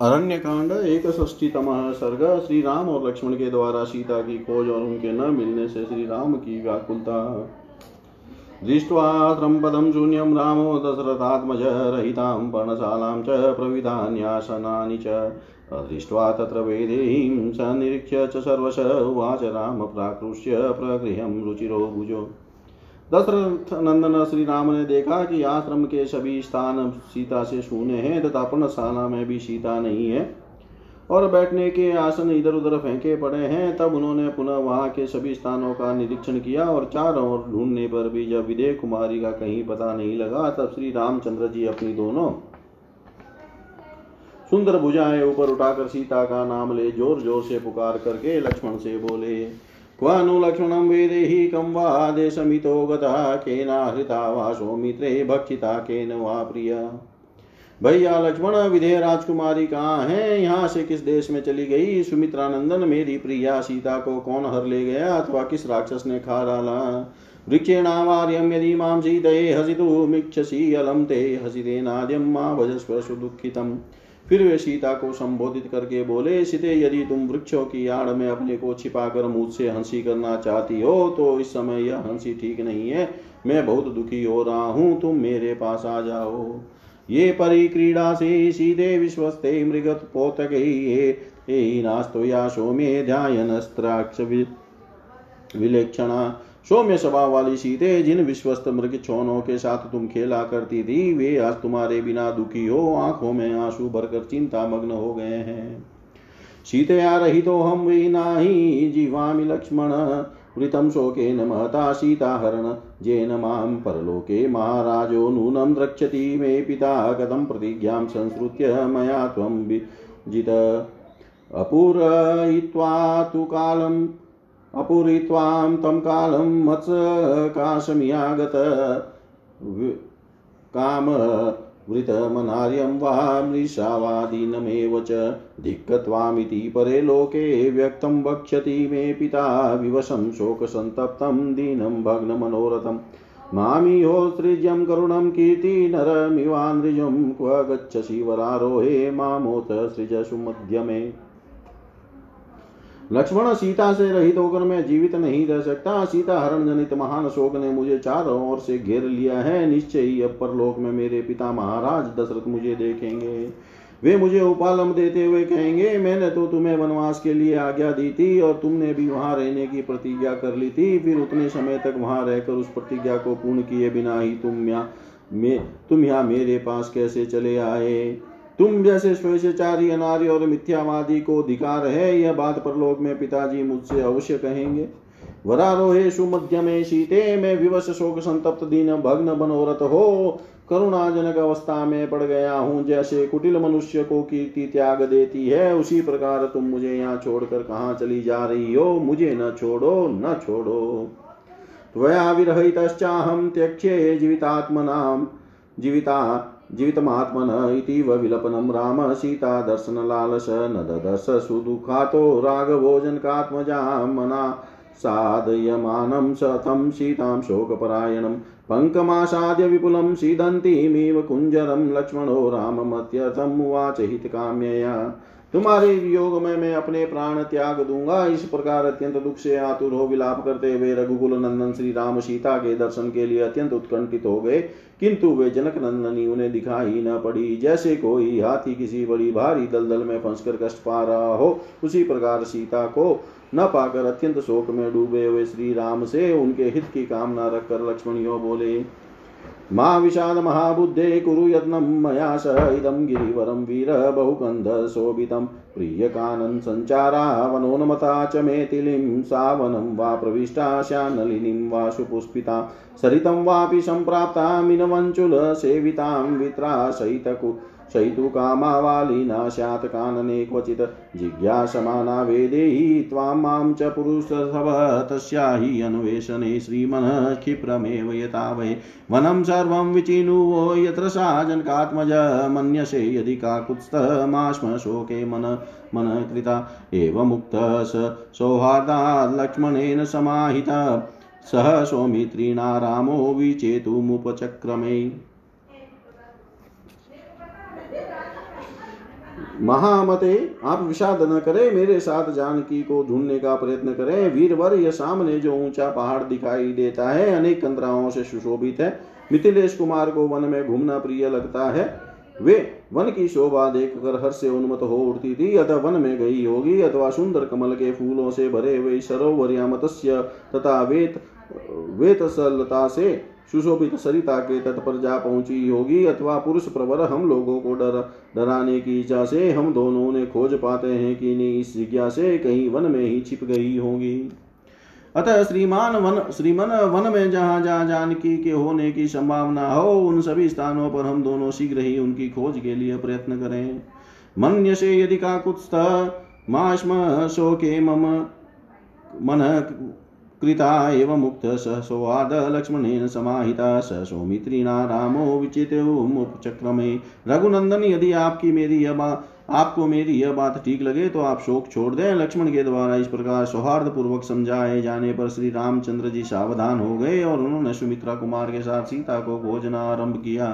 अरण्य कांड एक षष्टीतम सर्ग श्री राम और लक्ष्मण के द्वारा सीता की खोज और उनके न मिलने से श्री राम की व्याकुलता। दृष्ट्वा त्र्यम्पदं शून्यं रामो दशरथात्मज रहितां, पर्णशालां च प्रविधान्यासनानि च। दृष्ट्वा तत्र वेदेहीं स निरीक्ष्य च सर्वश, उवाच राम प्राकृष्य प्रगृहं रुचिरो भुजो। दशरथ नंदन श्री राम ने देखा कि आश्रम के सभी स्थान सीता से शून्य हैं, तथा पर्णशाला में भी सीता नहीं है। और बैठने के आसन इधर उधर फेंके पड़े हैं, तब उन्होंने पुनः वहाँ के सभी स्थानों का निरीक्षण किया और चारों ओर ढूँढने पर भी जब विदय कुमारी का कहीं पता नहीं लगा, तब श्री रामचंद्र जी अपनी दोनों सुंदर भुजाएँ ऊपर उठाकर सीता का नाम ले ज़ोर ज़ोर से पुकार करके लक्ष्मण से बोले क्वानु लक्ष्मणं वेदेहि कं वा देशमितो गतः केनाहृता वा सौमित्रे भक्षिता केन वा प्रिया। भैया लक्ष्मण विधेय राजकुमारी कहाँ है? यहाँ से किस देश में चली गई? सुमित्रानंदन, मेरी प्रिया, सीता को कौन हर ले गया अथवा किस राक्षस ने खा डाला? वृक्षेणावार्यं यदि माँ सीतये हसितुमिच्छसि अलम ते, हसितेनाद्यं मा भजस्व सुदुःखितम्। फिर वे सीता को संबोधित करके बोले, सीते, यदि तुम वृक्षों की आड़ में अपने को छिपाकर मुझसे हँसी करना चाहती हो तो इस समय यह हँसी ठीक नहीं है। मैं बहुत दुखी हो रहा हूँ, तुम मेरे पास आ जाओ। ये परिक्रीड़ा से सीधे विश्वस्ते मृगत पोतक नास्तो या सौम्य ध्यायनस्त्राक्ष विलेक्षणा सौम्य स्वभाव वाली सीते जिन विश्वस्त मृग छोनों के साथ तुम खेला करती थी, वे आज तुम्हारे बिना दुखी हो, आँखों में आँसू भरकर चिंता मग्न हो गए हैं। सीतया रही तो हम वे ही जीवामि लक्ष्मण वृतं शोकेन महता सीताहरण जेन माँ परलोके महाराजो, नूनं द्रक्षति मे पिता कथं प्रतिज्ञां संसृत्य मया जित अपूरयित्वा तु कालम् अपूरित्वां तं कालं मत्सकाशमियागत काम वृतमनार्यं वा मृषावादीनमेव च। धिक्कत्वामिति परे लोके व्यक्तं वक्ष्यति मे पिता। विवशं शोकसन्तप्तं दीनं भग्नमनोरथम् मामिहोत्सृज्यं करुणं कीर्तिनरमिवानृजं क्व गच्छसि वरारोहे मामोत सृजसु मध्यमे। लक्ष्मण सीता से रहित होकर मैं जीवित नहीं रह सकता। सीता हरण जनित महान शोक ने मुझे चारों ओर से घेर लिया है। निश्चय ही अब परलोक में मेरे पिता महाराज दशरथ मुझे देखेंगे। वे मुझे उपालम देते हुए कहेंगे, मैंने तो तुम्हें वनवास के लिए आज्ञा दी थी और तुमने भी वहाँ रहने की प्रतिज्ञा कर ली थी। फिर उतने समय तक वहाँ रहकर उस प्रतिज्ञा को पूर्ण किए बिना ही तुम यहाँ तुम यहाँ मेरे पास कैसे चले आए? तुम जैसे स्वेच्छाचारी अनार्य और मिथ्यावादी को अधिकार है, यह बात परलोक में पिताजी मुझसे अवश्य कहेंगे। वरारोहे सुमध्य में शीते में विवश शोक संतप्त दीन भग्न बनोरत हो, करुणाजनक अवस्था में पड़ गया हूँ, जैसे कुटिल मनुष्य को कीर्ति त्याग देती है, उसी प्रकार तुम मुझे यहाँ छोड़कर कहाँ चली जा रही हो? मुझे न छोड़ो न छोड़ो। त्वया विरहितश्चाहं त्यक्ष्ये जीवितात्मनां, जीविता जीवितमात्मन इतीव विलपनं राम सीता दर्शनलालस न ददर्श सुदुःखातो राघभोजनकात्मजा मना साधयमानं सतं सीतां शोकपरायणं पङ्कमासाद्य विपुलं सीदन्तीमिव कुञ्जरं लक्ष्मणो राममत्यर्थम् उवाच हितकाम्यया तुम्हारे वियोग में मैं अपने प्राण त्याग दूँगा। इस प्रकार अत्यंत दुख से आतुर हो विलाप करते हुए रघुकुल नंदन श्री राम सीता के दर्शन के लिए अत्यंत उत्कंठित हो गए। किंतु वे जनक नंदनी उन्हें दिखाई न पड़ी। जैसे कोई हाथी किसी बड़ी भारी दलदल में फंसकर कष्ट पा रहा हो, उसी प्रकार सीता को न पाकर अत्यंत शोक में डूबे हुए श्री राम से उनके हित की कामना रखकर लक्ष्मणियों बोले मा विषाद महाबुद्धे कुरु यत्नं मया स इदं गिरिवरं वीर बहुकन्धशोभितं प्रियकानन् सञ्चारा वनोन्मता च मेथिलीं सावनं वा प्रविष्टा श्यानलिनीं वा सुपुष्पितां। सरितं वापि सम्प्राप्तामिनवञ्चुलसेवितां वित्रासहितकु शयितु कामावालिना स्यात् कानने क्वचित्। जिज्ञासमाना वेदेहि त्वां माँ च पुरुषसव तस्या हि अन्वेषणे श्रीमनः क्षिप्रमेव यथा वै। वनं सर्वं विचिनुवो यत्र सा जनकात्मज मन्यसे यदि काकुत्स्थमाश्म शोके मन मन कृता एवमुक्तः स सौहार्दात् लक्ष्मणेन समाहितः। सह सौमित्रिणा रामो विचेतुमुपचक्रमे। महामते, आप विषाद न करें, मेरे साथ जानकी को ढूँढने का प्रयत्न करें। वीरवर यह सामने जो ऊँचा पहाड़ दिखाई देता है, अनेक कंदराओं से सुशोभित है। मिथिलेश कुमार को वन में घूमना प्रिय लगता है। वे वन की शोभा देखकर हर्ष से उन्मत हो उठती थी। अतः वन में गई होगी, अथवा सुंदर कमल के फूलों से भरे हुए सरोवर या मत्स्य तथा वेत, वेतसलता से सुशोभित सरिता के तट पर जा पहुँची होगी, अथवा पुरुष प्रवर हम लोगों को डर, डराने की इच्छा से हम दोनों ने खोज पाते हैं कि नहीं इस जिज्ञा से कहीं वन में ही छिप गई होगी। अतः श्रीमान वन, श्रीमन वन में जहाँ जहाँ जानकी के होने की संभावना हो, उन सभी स्थानों पर हम दोनों शीघ्र ही उनकी खोज के लिए प्रयत्न करें। मन्य से यदि का कुत्स्थ, माश्म शोके मम, मन कृता एव मुक्त, स सोवाद लक्ष्मणेन समाहिता, स सौमित्रिणा रामो विचितुमुपचक्रमे रघुनंदन, यदि आपकी मेरी यह बात आपको मेरी यह बात ठीक लगे तो आप शोक छोड़ दें। लक्ष्मण के द्वारा इस प्रकार सौहार्द पूर्वक समझाए जाने पर श्री रामचंद्र जी सावधान हो गए और उन्होंने सुमित्रा कुमार के साथ सीता को भोजना आरंभ किया।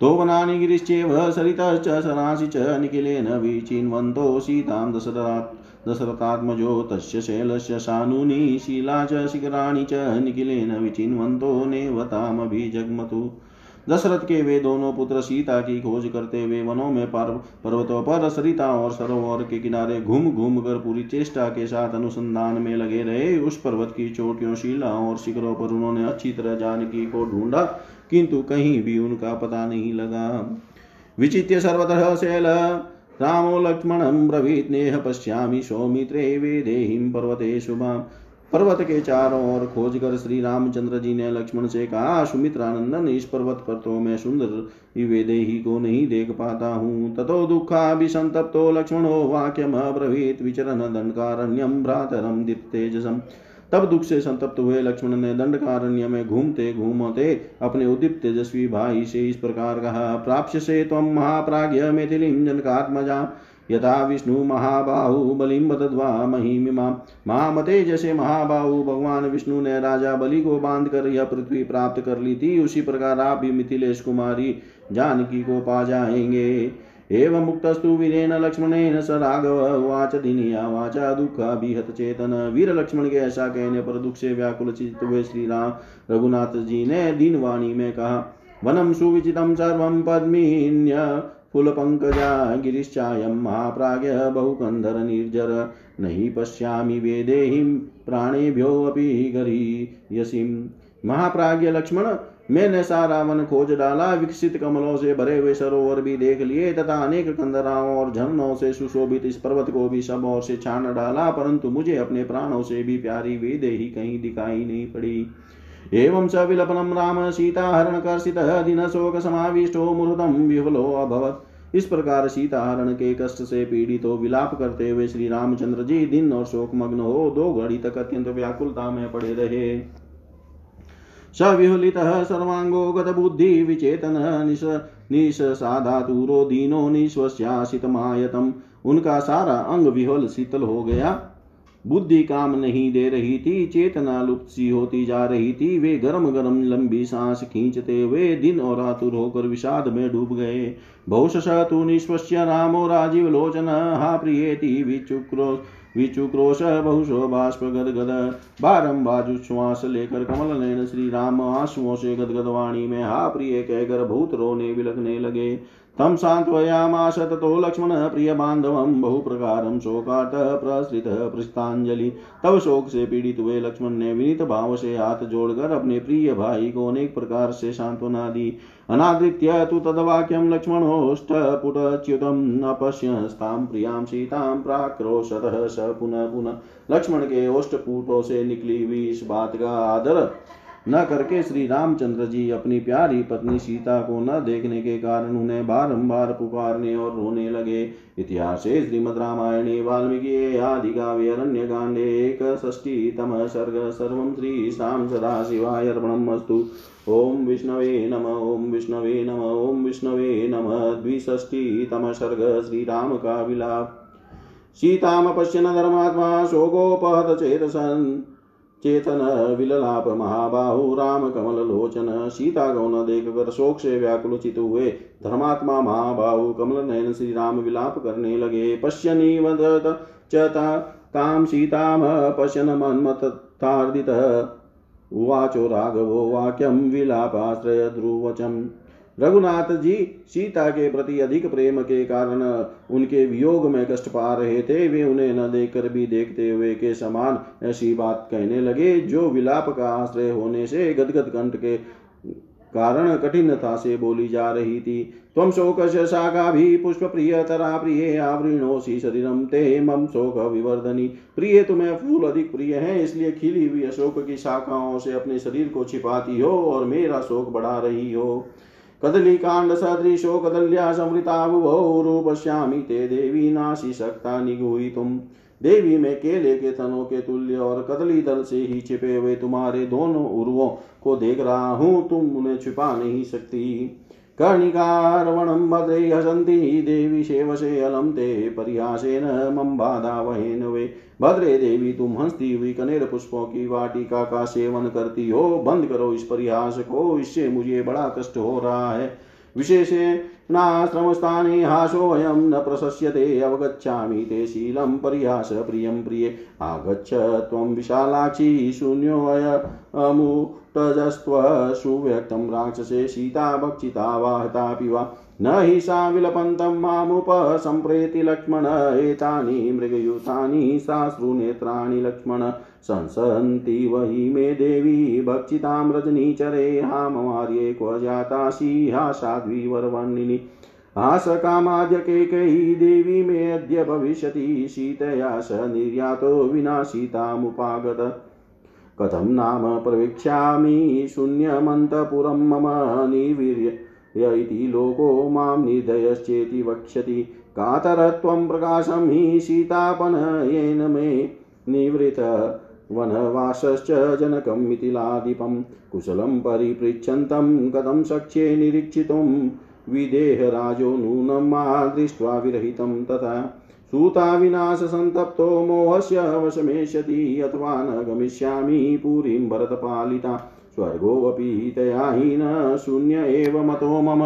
तो वनानि गिरिश्चेव सरितश्च सरासि च निखिलेन विचिन्वन्तो सीतां दशरथात् दशरथात्मजो तस्य शैलस्य सानूनि शीला च शिखराणि च निखिलेन विचिन्वन्तो नेवतामभिजग्मतु। दशरथ के वे दोनों पुत्र सीता की खोज करते हुए वनों में पर्वतों पर सरिता और सरोवर के किनारे घूम घूम कर पूरी चेष्टा के साथ अनुसंधान में लगे रहे। उस पर्वत की चोटियों शिला और शिखरों पर उन्होंने अच्छी तरह जानकी को ढूंढा, किंतु कहीं भी उनका पता नहीं लगा। विचित्य सर्वतः शैल रामो लक्ष्मणं ब्रवीत नेह पश्यामि सौमित्रे वेदेहिं पर्वते शुभाम् पर्वत के चारों ओर खोज कर श्री रामचंद्र जी ने लक्ष्मण से कहा सुमित्रानंदन इस पर्वत पर तो मैं सुंदर वेदेही को नहीं देख पाता हूँ। ततो दुखा संतप्तो लक्ष्मणो वाक्यम अब्रवीत विचरण दंडकारण्यम भ्रातरम दीप तेजसम तब दुख से संतप्त हुए लक्ष्मण ने दंडकारण्य में घूमते घूमते अपने उदित तेजस्वी भाई से इस प्रकार कहा प्राप्त से तम महाप्राज्य मैथिलीं जनकात्मजा यथा विष्णु महाबाहु बलिम बदद्वा महिमिमा। महामते जैसे महाबाहु, भगवान विष्णु ने राजा बलि को बाँध कर यह पृथ्वी प्राप्त कर ली थी, उसी प्रकार आप भी मिथिलेश कुमारी जानकी को पा जाएँगे। एवं मुक्तस्तु वीरेण लक्ष्मणेन स राघव वाच दिनिया, वाचा दुःखाभिहत चेतन। वीर लक्ष्मण के ऐसा कहने पर दुख से व्याकुल चित्त हुए श्री राम रघुनाथ जी ने दीनवाणी में कहा वनम सुविचितम सर्वम पद्मीन्य महाप्राज्ञ बहुकन्धर निर्जर। नहि पश्यामि वेदेहिं, प्राणेभ्योऽपि गरीयसीं। महाप्राज्ञ लक्ष्मण मैंने सारा वन खोज डाला, विकसित कमलों से भरे हुए सरोवर भी देख लिए, तथा अनेक कंदराओं और झरनों से सुशोभित इस पर्वत को भी सब ओर से छान डाला, परंतु मुझे अपने प्राणों से भी प्यारी वेदे ही कहीं दिखाई नहीं पड़ी। एवं स विलपनं राम सीताहरणकर्षितः दिनशोकसमाविष्टो मुहूर्तं विफलो अभवत्। इस प्रकार सीताहरण के कष्ट से पीड़ित हो विलाप करते हुए श्री रामचंद्र जी दिन और शोक मग्न हो दो घड़ी तक अत्यंत व्याकुलता में पड़े रहे। सविहुलितः सर्वाङ्गो गतबुद्धिविचेतन निश निशसाधातुरो दीनो निश्वस्यासितमायतम। उनका सारा अंग विहल शीतल हो गया। बुद्धि काम नहीं दे रही थी, चेतना लुप्त सी होती जा रही थी। वे गरम गरम लंबी सांस खींचते हुए दिन और आतुर होकर विषाद में डूब गए। बहुश तु निश्वस्य रामो राजीव लोचन। हा प्रियेति विचुक्रो विचुक्रोश बहुशो बाष्प गदगद बारम श्वास लेकर कमल नयन श्री राम आंसुओं से गदगद वाणी में, हा प्रिय कहकर भूत रोने विलकने लगे। तं सान्त्वयामाश ततो लक्ष्मण प्रियबान्धवं बहुप्रकारं शोकार्तः प्रसृतः पृष्ठाञ्जलि। तब शोक से पीड़ित हुए लक्ष्मण ने विनीत भाव से हाथ जोड़कर अपने प्रिय भाई को अनेक प्रकार से सांत्वना दी अनादृत्य तु तद्वाक्यं लक्ष्मणोष्टपुटच्युतम् अपश्यस्तां प्रियाँ सीतां प्राक्रोशतः स पुनः पुनः। लक्ष्मण के ओष्टपुटों से निकली हुई इस बात का आदर। न करके श्री रामचंद्र जी अपनी प्यारी पत्नी सीता को न देखने के कारण उन्हें बारंबार पुकारने और रोने लगे। इतिहास श्रीमद रामायणे, वाल्मीकि, आदि काव्य अरण्य कांडे एक षष्टितम सर्ग सर्व श्री शाम सदा शिवाय अर्पणमस्तु। ओम विष्णवे नम ओम विष्णवे नम ओम विष्णवे नम। द्विषष्टितम सर्ग श्रीराम का विलाप सीतामपश्यन धर्मात्मा, शोकोपहत चेतसन्। चेतन, विललाप, महाबाहु, राम, कमल, लोचन सीता को न देख कर शोक से व्याकुलचित हुए। धर्मात्मा, महाबाहु, कमल, नयन श्री राम विलाप करने लगे। वदत चता ताम सीताम, पश्यन मन्मतार्दितः उवाचो राघवो वाक्यम विलापाश्रय, ध्रुवचम। रघुनाथ जी सीता के प्रति अधिक प्रेम के कारण उनके वियोग में कष्ट पा रहे थे। वे उन्हें न देखकर भी देखते हुए के समान ऐसी बात कहने लगे, जो विलाप का आश्रय होने से गदगद कंठ के कारण कठिनता से बोली जा रही थी। त्वं शोकस्य शाखाभिः पुष्पप्रियतरा प्रिय तरा प्रिय आवृणोषि शरीरम ते मम शोक विवर्धनी। प्रिय तुम्हें फूल अधिक प्रिय है, इसलिए खिली हुई अशोक की शाखाओं से अपने शरीर को छिपाती हो और मेरा शोक बढ़ा रही हो। कदली कांड कदल्या समृता रूपश्यामी ते देवी नाशी सकता निगुही तुम देवी में केले के तनों के तुल्य और कदली दल से ही छिपे हुए तुम्हारे दोनों उर्वों को देख रहा हूँ, तुम उन्हें छिपा नहीं सकती। कर्णिकारवणं भद्रे हसन्ति, देवी शेवसे अलम ते परिहासेन मम बाधा वहेन वे। भद्रे देवी, तुम हंसती हुई कनेर पुष्पों की वाटिका का सेवन करती हो। बंद करो इस परिहास को, इससे मुझे बड़ा कष्ट हो रहा है। विशेषेणाश्रमस्थाने हासोऽयं न प्रशस्यते, अवगच्छामि ते शीलं परिहास प्रियं प्रिये। आगच्छ त्वं विशालाक्षी शून्योऽय अमुटजस्त्व सुव्यक्तं राक्षसे सीता भक्षिता वाहतापि वा। न हि सा विलपन्तं मामुपसम्प्रेति लक्ष्मण, एतानि मृगयुतानि साश्रुनेत्राणि लक्ष्मण। संसन्ति वही मे देवी, भक्षितां रजनीचरे हा क्व जातासि हा साध्वी हासकामाद्य कैकेयी देवी मे अद्य भविष्यति सीतया स निर्यातो विना सीतामुपागत कथं नाम प्रवीक्ष्यामि शून्यमन्तपुरं मम निर्वीर्य इति लोको माँ निर्दयश्चेति वक्ष्यति। कातरत्वं प्रकाशं हि सीतापनयेन मे निवृत वनवासश्च जनकं मिथिलाधिपं कुशलं परिपृच्छन्तं कथं शक्ष्ये निरीक्षितुं विदेहराजो नूनं मा दृष्ट्वा विरहितं तथा सूताविनाशसन्तप्तो मोहस्य वशमेष्यति अथवा न गमिष्यामि पुरीं भरतपालिता। स्वर्गोऽपि तया शून्य एव मतो मम।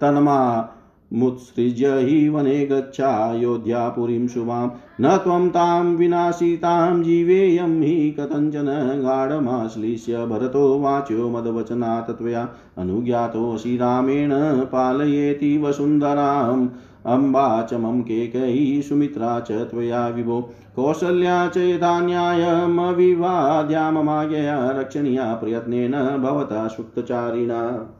तन्मा मुत्सृज्य हि वने गच्छायोध्यापुरीं शुभां। न त्वं तां विनाशितां जीवेयं हि कथञ्चन गाढमाश्लिष्य भरतो वाच्यो मदवचनात् त्वया। अनुज्ञातोऽसि रामेण पालयेति वसुन्धराम्। अम्बा च मम केकयी सुमित्रा च त्वया विभो। कौसल्या च यदान्यायमविवाद्या ममाज्ञया रक्षणीया प्रयत्नेन भवता सुप्तचारिणा।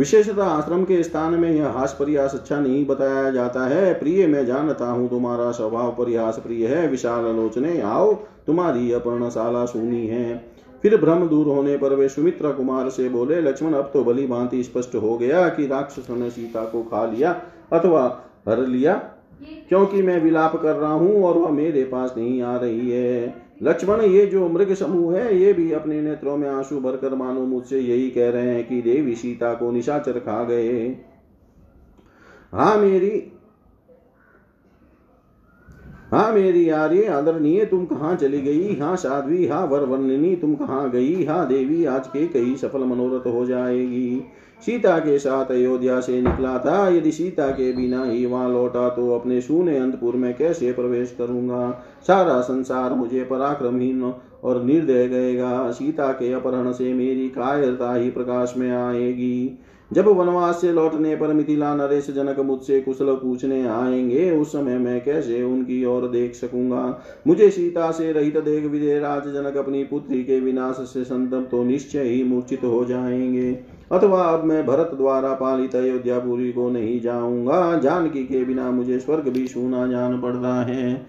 विशेषतः आश्रम के स्थान में यह हास परिहास अच्छा नहीं बताया जाता है। प्रिय, मैं जानता हूँ तुम्हारा स्वभाव परिहास प्रिय है। विशाल लोचने आओ तुम्हारी अपर्णशाला सुनी है। फिर भ्रम दूर होने पर वे सुमित्रा कुमार से बोले, लक्ष्मण, अब तो भली भांति स्पष्ट हो गया कि राक्षसों ने सीता को खा लिया अथवा हर लिया, क्योंकि मैं विलाप कर रहा हूँ और वह मेरे पास नहीं आ रही है। लक्ष्मण, ये जो मृग समूह है, ये भी अपने नेत्रों में आँसू भरकर मानो मुझसे यही कह रहे हैं कि देवी सीता को निशाचर खा गए। हाँ मेरी हाँ मेरी आर्य आदरणीय, तुम कहाँ चली गई? हाँ साध्वी हाँ वरवर्णिनी, तुम कहाँ गई? हाँ देवी, आज के कई सफल मनोरथ हो जाएगी। सीता के साथ अयोध्या से निकला था। यदि सीता के बिना ही वहाँ लौटा तो अपने सूने अंतपुर में कैसे प्रवेश करूँगा? सारा संसार मुझे पराक्रमहीन और निर्दय गएगा सीता के अपहरण से मेरी कायरता ही प्रकाश में आएगी। जब वनवास से लौटने पर मिथिला नरेश जनक मुझसे कुशल पूछने आएँगे, उस समय मैं कैसे उनकी ओर देख सकूँगा? मुझे सीता से रहित देख विजय राज जनक अपनी पुत्री के विनाश से संतप्त तो निश्चय ही मूर्छित हो जाएँगे। अथवा अब मैं भरत द्वारा पालित अयोध्यापुरी को नहीं जाऊँगा। जानकी के बिना मुझे स्वर्ग भी सुना जान पड़ रहा है।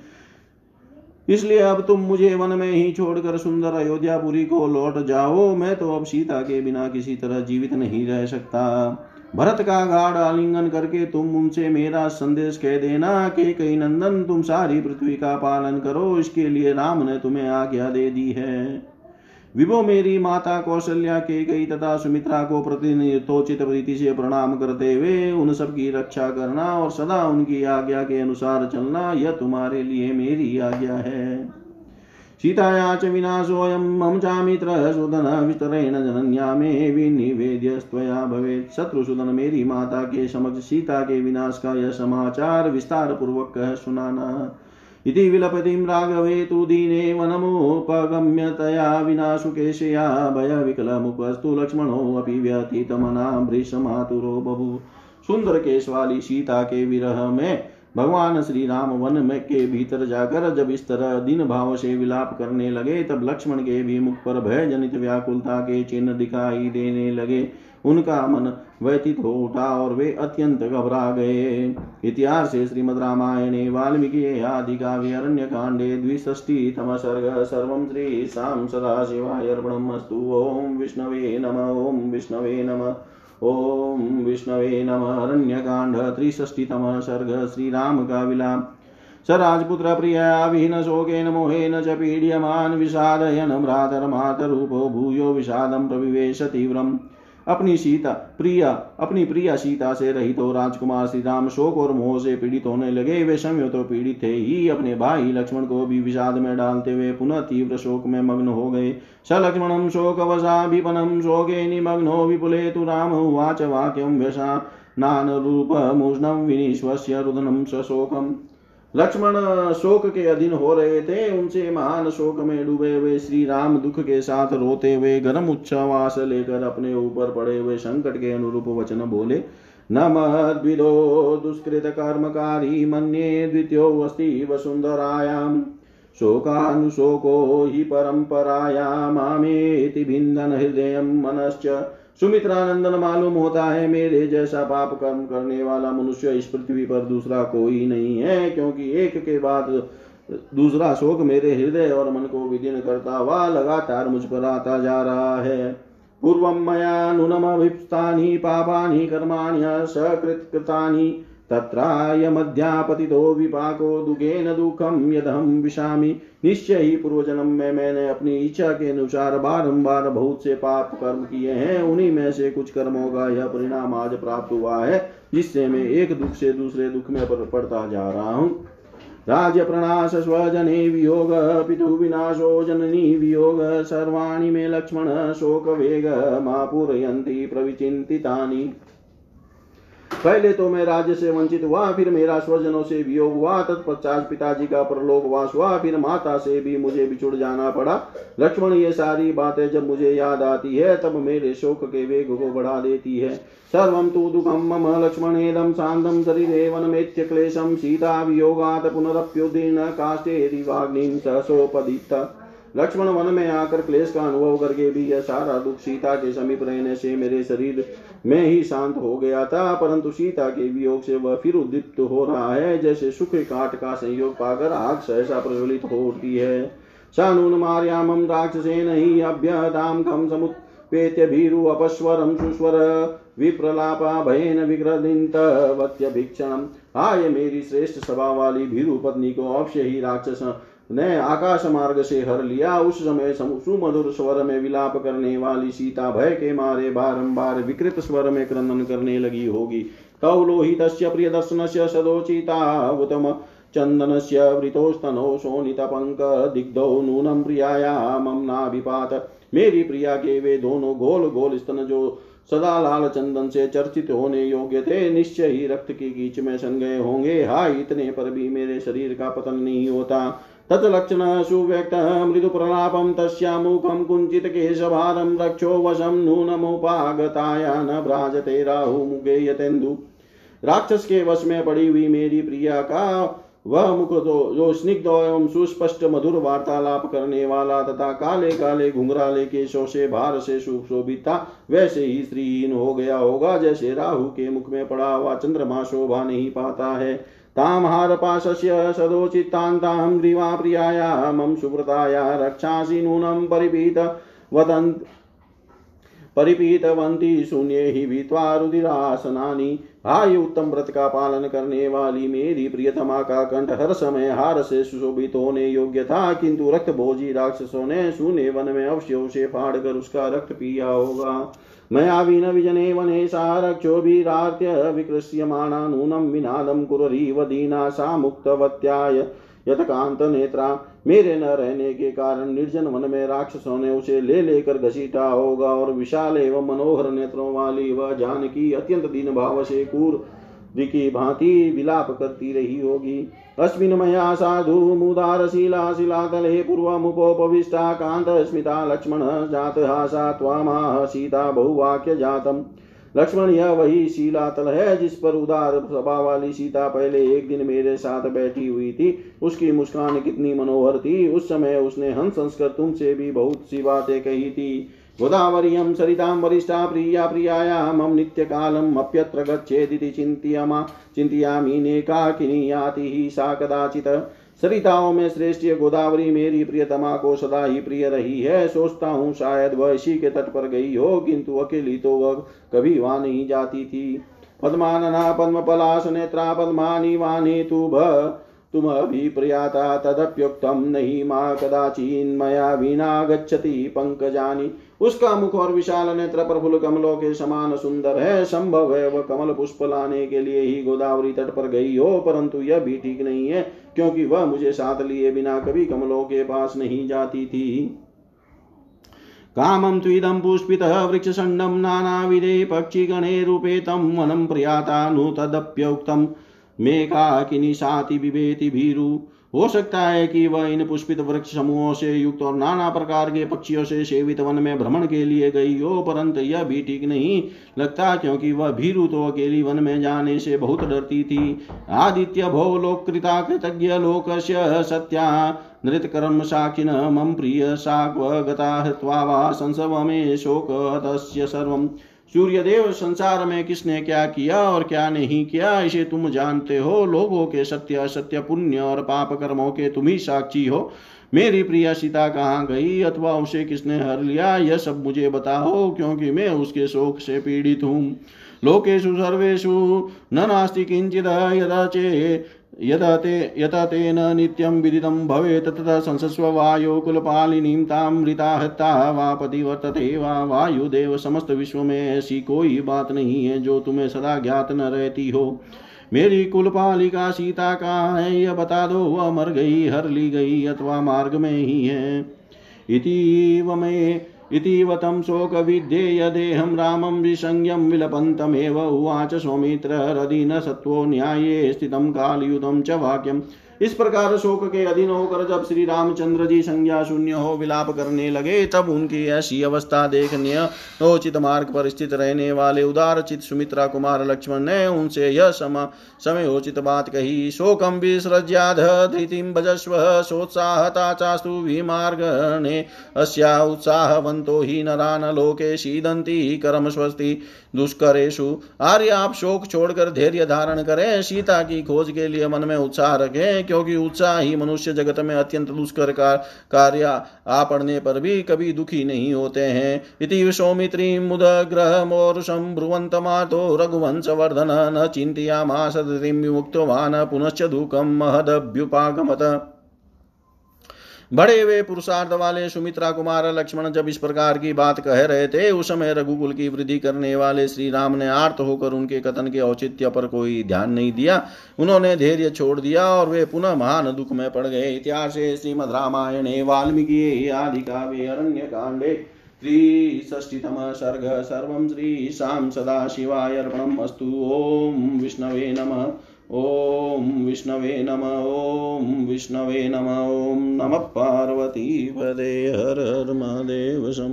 इसलिए अब तुम मुझे वन में ही छोड़कर सुंदर अयोध्यापुरी को लौट जाओ। मैं तो अब सीता के बिना किसी तरह जीवित नहीं रह सकता। भरत का गाढ़ आलिंगन करके तुम उनसे मेरा संदेश कह देना कि कई नंदन, तुम सारी पृथ्वी का पालन करो। इसके लिए राम ने तुम्हें आज्ञा दे दी है। विभो मेरी माता कौशल्या के कई तथा सुमित्रा को प्रतिनिधितोचित प्रीति से प्रणाम करते हुए उन सब की रक्षा करना और सदा उनकी आज्ञा के अनुसार चलना, यह तुम्हारे लिए मेरी आज्ञा है। सीताया च विनाशोऽयं मम चामित्र सुदन वितरेण जनन्या मे विनिवेद्यस्त्वया भवेत्। शत्रुसुदन मेरी माता के समक्ष सीता के विनाश का यह समाचार विस्तार पूर्वक सुनाना। इति विलपतिं राघवे तु दीने वनमुपगम्य तया विनाशुकेशया भयविकलमुपस्तु लक्ष्मणोऽपि व्यतीतमना वृषमातुरो बभू। सुंदर केश वाली सीता के विरह में भगवान श्री राम वन में के भीतर जाकर जब इस तरह दिन भाव से विलाप करने लगे, तब लक्ष्मण के भी मुख पर भय जनित व्याकुलता के चिन्ह दिखाई देने लगे। उनका मन व्यतीत हो उठा और वे अत्यंत घबरा गए। इतिहास श्रीमद रामायणे, वाल्मीकि आदि काव्य अरण्य कांडे द्विष्टि सर्ग सर्व श्री शाम सदा शिवाय अर्पणमस्तु। ओम विष्णवे नम ओम विष्णवे नम, ॐ विष्णवे नमः। अरण्यकाण्ड त्रिषष्टितमः सर्ग श्रीराम का विलाप स राजपुत्र प्रिया विहीन शोकेन, मोहेन च पीड्यमान्, विषादयन, भ्रातरमातरूपो भूयो, विषादं प्रविवेश तीव्रम्। अपनी सीता, प्रिया, अपनी प्रिया सीता से रहित हो राजकुमार श्री राम शोक और मोह से पीड़ित होने लगे। वे समय तो पीड़ित थे ही। अपने भाई लक्ष्मण को भी विषाद में डालते हुए पुनः तीव्र शोक में मग्न हो गए। स लक्ष्मणम शोक वशाभिपनम शोके निमग्नो विपुले तु राम उवाच वाक्यम व्यसा। मूष्णम विनिश्वस्य रुदनम सशोकम लक्ष्मण शोक के अधीन हो रहे थे। उनसे महान शोक में डूबे हुए श्री राम दुख के साथ रोते हुए गर्म उच्छ्वास लेकर अपने ऊपर पड़े हुए संकट के अनुरूप वचन बोले नम द्विदो दुष्कृत कर्मकारी मन्ये द्वितीयो अस्ति वसुंधरायाम शोकानुशोको हि परम्परायामामेति भिन्दन हृदय मनश्च सुमित्रानंदन मालूम होता है, मेरे जैसा पाप कर्म करने वाला मनुष्य इस पृथ्वी पर दूसरा कोई नहीं है, क्योंकि एक के बाद दूसरा शोक मेरे हृदय और मन को विदिन करता हुआ लगातार मुझ पर आता जा रहा है। पूर्व मया नूनमभिप्तानि पापा कर्माण्य सकृत्कृतानि तत्रायमध्यापतितो विपाको दुखेन दुखम यदहम विषामी निश्चय ही पूर्व जन्म में मैंने अपनी इच्छा के अनुसार बारंबार बहुत से पाप कर्म किए हैं। उन्हीं में से कुछ कर्मों का यह परिणाम आज प्राप्त हुआ है, जिससे मैं एक दुख से दूसरे दुख में पड़ता जा रहा हूँ। राज्य प्रणाश स्वजने वियोग, पितु विनाशो जननी वियोग, सर्वाणी में लक्ष्मण शोक वेग पूरयन्ति प्रविचिन्तितानि। पहले तो मैं राज्य से वंचित हुआ, फिर मेरा स्वजनों से वियोग हुआ, तत्पश्चात पिताजी का परलोक वास हुआ, फिर माता से भी मुझे बिछुड़ जाना पड़ा। लक्ष्मण, ये सारी बातें जब मुझे याद आती है, तब मेरे शोक के वेग को बढ़ा देती है। सर्वं तु दुःखं मम लक्ष्मणेदं शान्तं शरीरे वनमेत्य क्लेशं सीता वियोगात् पुनरप्युदीर्ण काष्ठेरिवाग्निं सहसोपदीप्त लक्ष्मण वन में आकर क्लेश का अनुभव करके भी यह सारा दुख सीता के समीप रहने से मेरे शरीर में ही शांत हो गया था, परंतु सीता के वियोग से वह फिर उद्दीप्त हो रहा है, जैसे सुख काट का संयोग पाकर आग सहसा प्रज्वलित हो उठती है। सानून मार्यामं राक्षसेन हि अभ्यतां कं समुत्पेत्य भीरु अपस्वरं सुस्वर विप्रलापा भयेन विग्रदिन्तवत्यभिक्षणम् आय मेरी श्रेष्ठ सभा वाली भीरु पत्नी को अवश्य ही राक्षस ने आकाश मार्ग से हर लिया। उस समय सुमधुर स्वर में विलाप करने वाली सीता भय के मारे बारंबार विकृत स्वर में क्रंदन करने लगी होगी। तौ लोहित प्रिय दर्शन से सदोचिता उत्तम चंदन से वृतोस्तनो शोणितपंक दिग्धौ नूनम प्रियाया मम नाभिपात। मेरी प्रिया के वे दोनों गोल गोल स्तन जो सदा लाल चंदन से चर्चित होने योग्य थे, निश्चय ही रक्त की कीच में सन गए होंगे। हा, इतने पर भी मेरे शरीर का पतन नहीं होता। तत्लक्षण सुव्यक्त मृदुप्रलापं तस्यामुखं कुञ्चितकेशभारं रक्षो वशं नूनमुपागताया न भ्राजते राहुमुखे यतेन्दु। राक्षस के वश में पड़ी हुई मेरी प्रिया का वह मुख तो जो स्निग्ध एवं सुस्पष्ट मधुर वार्तालाप करने वाला तथा काले काले घुंघराले के से, भार से सुशोभित था, वैसे ही स्त्रीहीन हो गया होगा, जैसे राहु के मुख में पड़ा हुआ चंद्रमा शोभा नहीं पाता है। तां हारपाशस्य सदोचित्तान्तां ग्रीवा प्रियाया, मम सुव्रताया, रक्षासि नूनं परिपीत वदन्त परिपीतवंती शून्य ही भित्वा रुदिरासनानी भाई उत्तम व्रत का पालन करने वाली मेरी प्रियतमा का कंठ हर समय हार से सुशोभित होने योग्य था, किंतु रक्त भोजी राक्षसों ने शून्य वन में अवश्य उसे फाड़ कर उसका रक्त पिया होगा। मया विन विजने वने सारक्षोभिरार्त्य विकृष्यमाणा नूनं विनादं कुररीव दीना सा मुक्तवत्याय। यथकांत नेत्रा मेरे न रहने के कारण निर्जन वन में राक्षसों ने उसे ले लेकर घसीटा होगा और विशाल एवं मनोहर नेत्रों वाली वह वा जानकी अत्यंत दीन भाव से कूर की भांति विलाप करती रही होगी। अस्मिन मया साधु मुदारशीला शिलातले पूर्वमुपोपविष्टा कान्तस्मिता लक्ष्मण जातहासा त्वामाह सीता बहुवाक्य जातम्। लक्ष्मण, यह वही शिलातल है जिस पर उदार सभा वाली सीता पहले एक दिन मेरे साथ बैठी हुई थी। उसकी मुस्कान कितनी मनोहर थी। उस समय उसने हंस हंस कर तुमसे भी बहुत सी बातें कही थी। गोदावर्यं सरितां वरिष्ठा प्रिया प्रियायामं नित्यकालम् अप्यत्र गच्छेदिति चिन्तयामा, चिन्तयामि नेकाकिनी याति ही सा कदाचित्। सरिताओं में श्रेष्ठ गोदावरी, मेरी प्रियतमा को सदा ही प्रिय रही है। सोचता हूँ शायद वह इसी के तट पर गई हो, किंतु अकेली तो वह कभी वहाँ नहीं जाती थी। पद्मानना पद्म पलाश नेत्रा, पद्मानी वाणी तु तुम अभिप्रियाता तदप्युक्तम नहीं माँ कदाचिन्मया विना गच्छति पंकजानी उसका मुख और विशाल नेत्र प्रफुल कमलों के समान सुंदर है। संभव है वह कमल पुष्प लाने के लिए ही गोदावरी तट पर गई हो, परंतु यह भी ठीक नहीं है, क्योंकि वह मुझे साथ लिए बिना कभी कमलों के पास नहीं जाती थी। कामं त्विदं पुष्पितः वृक्षषण्डं नानाविधे पक्षिगणे रूपे तं वनं प्रयाता नु तदप्योक्तम् मेघाकिनी साति विभेति भीरु। हो सकता है कि वह इन पुष्पित वृक्ष समूहों से युक्त और नाना प्रकार के पक्षियों से सेवित वन में भ्रमण के लिए गई हो, परंतु यह भी ठीक नहीं लगता क्योंकि वह भीरु तो अकेली वन में जाने से बहुत डरती थी। आदित्य भो लोकृता कृतज्ञ लोक सत्या नृत कर्म साक्षिण मम प्रिय साक्व गता हत्वा वा संसव में शोक सर्वम्। सूर्यदेव संसार में किसने क्या किया और क्या नहीं किया, इसे तुम जानते हो। लोगों के सत्य, असत्य, पुण्य और पाप कर्मों के तुम ही साक्षी हो। मेरी प्रिया सीता कहाँ गई? अथवा उसे किसने हर लिया? यह सब मुझे बताओ, क्योंकि मैं उसके शोक से पीड़ित हूँ। लोकेशु सर्वेशु न नास्ति किंचित यदा चे यदा ते यथा तेन नित्यं विदितं भवेत् ततः संसस्व वायो कुलपालिनीं तामृता हत्ता वा पतिवर्तते वा वायुदेव समस्त विश्व में ऐसी कोई बात नहीं है जो तुम्हें सदा ज्ञात न रहती हो। मेरी कुलपालिका सीता का है, यह बता दो, वह मर गई, हर ली गई अथवा मार्ग में ही है। इति वमे इतीव तं रामं विसंज्ञं विलपन्तमेव उवाच सौमित्र सत्त्वो न्याये स्थितं कालयुतं च वाक्यम् इस प्रकार शोक के अधीन होकर जब श्री रामचंद्र जी संज्ञा शून्य हो विलाप करने लगे, तब उनकी ऐसी अवस्था देखने उचित मार्ग पर स्थित रहने वाले उदार चित सुमित्रा कुमार लक्ष्मण ने उनसे यह सम समय उचित बात कही शोकम विसृज्याध धृतिम भजस्व, सोत्साहता चास्तु विमार्गणे अस्या उत्साहवंतो ही नरान लोके सीदंती कर्म स्वस्ति दुष्करेशु आर्य आप शोक छोड़कर धैर्य धारण करें। सीता की खोज के लिए मन में उत्साह रखें, क्योंकि उत्साह ही मनुष्य जगत में अत्यंत दुष्कर का कार्य आ पड़ने पर भी कभी दुखी नहीं होते हैं। इति सौमित्री मुद ग्रह मातो रघुवंश वर्धन न चिंतिया मास विमुक्तवान, पुनश्च दुखम महदभ्युपागमत। बड़े वे पुरुषार्थ वाले सुमित्रा कुमार लक्ष्मण जब इस प्रकार की बात कह रहे थे, उस समय रघुकुल की वृद्धि करने वाले श्री राम ने आर्त होकर उनके कथन के औचित्य पर कोई ध्यान नहीं दिया। उन्होंने धैर्य छोड़ दिया और वे पुनः महान दुख में पड़ गए। इतिहास श्रीमद रामायणे, वाल्मीकि आदि काव्य अरण्य कांडे, त्रिषष्टितम सर्ग, सर्वं श्रीशां सदाशिवाय अर्पणम् अस्तु। ॐ विष्णवे नमः। ॐ विष्णवे नम ॐ विष्णवे नम ॐ नमः पार्वतीपदे हर हर महादेव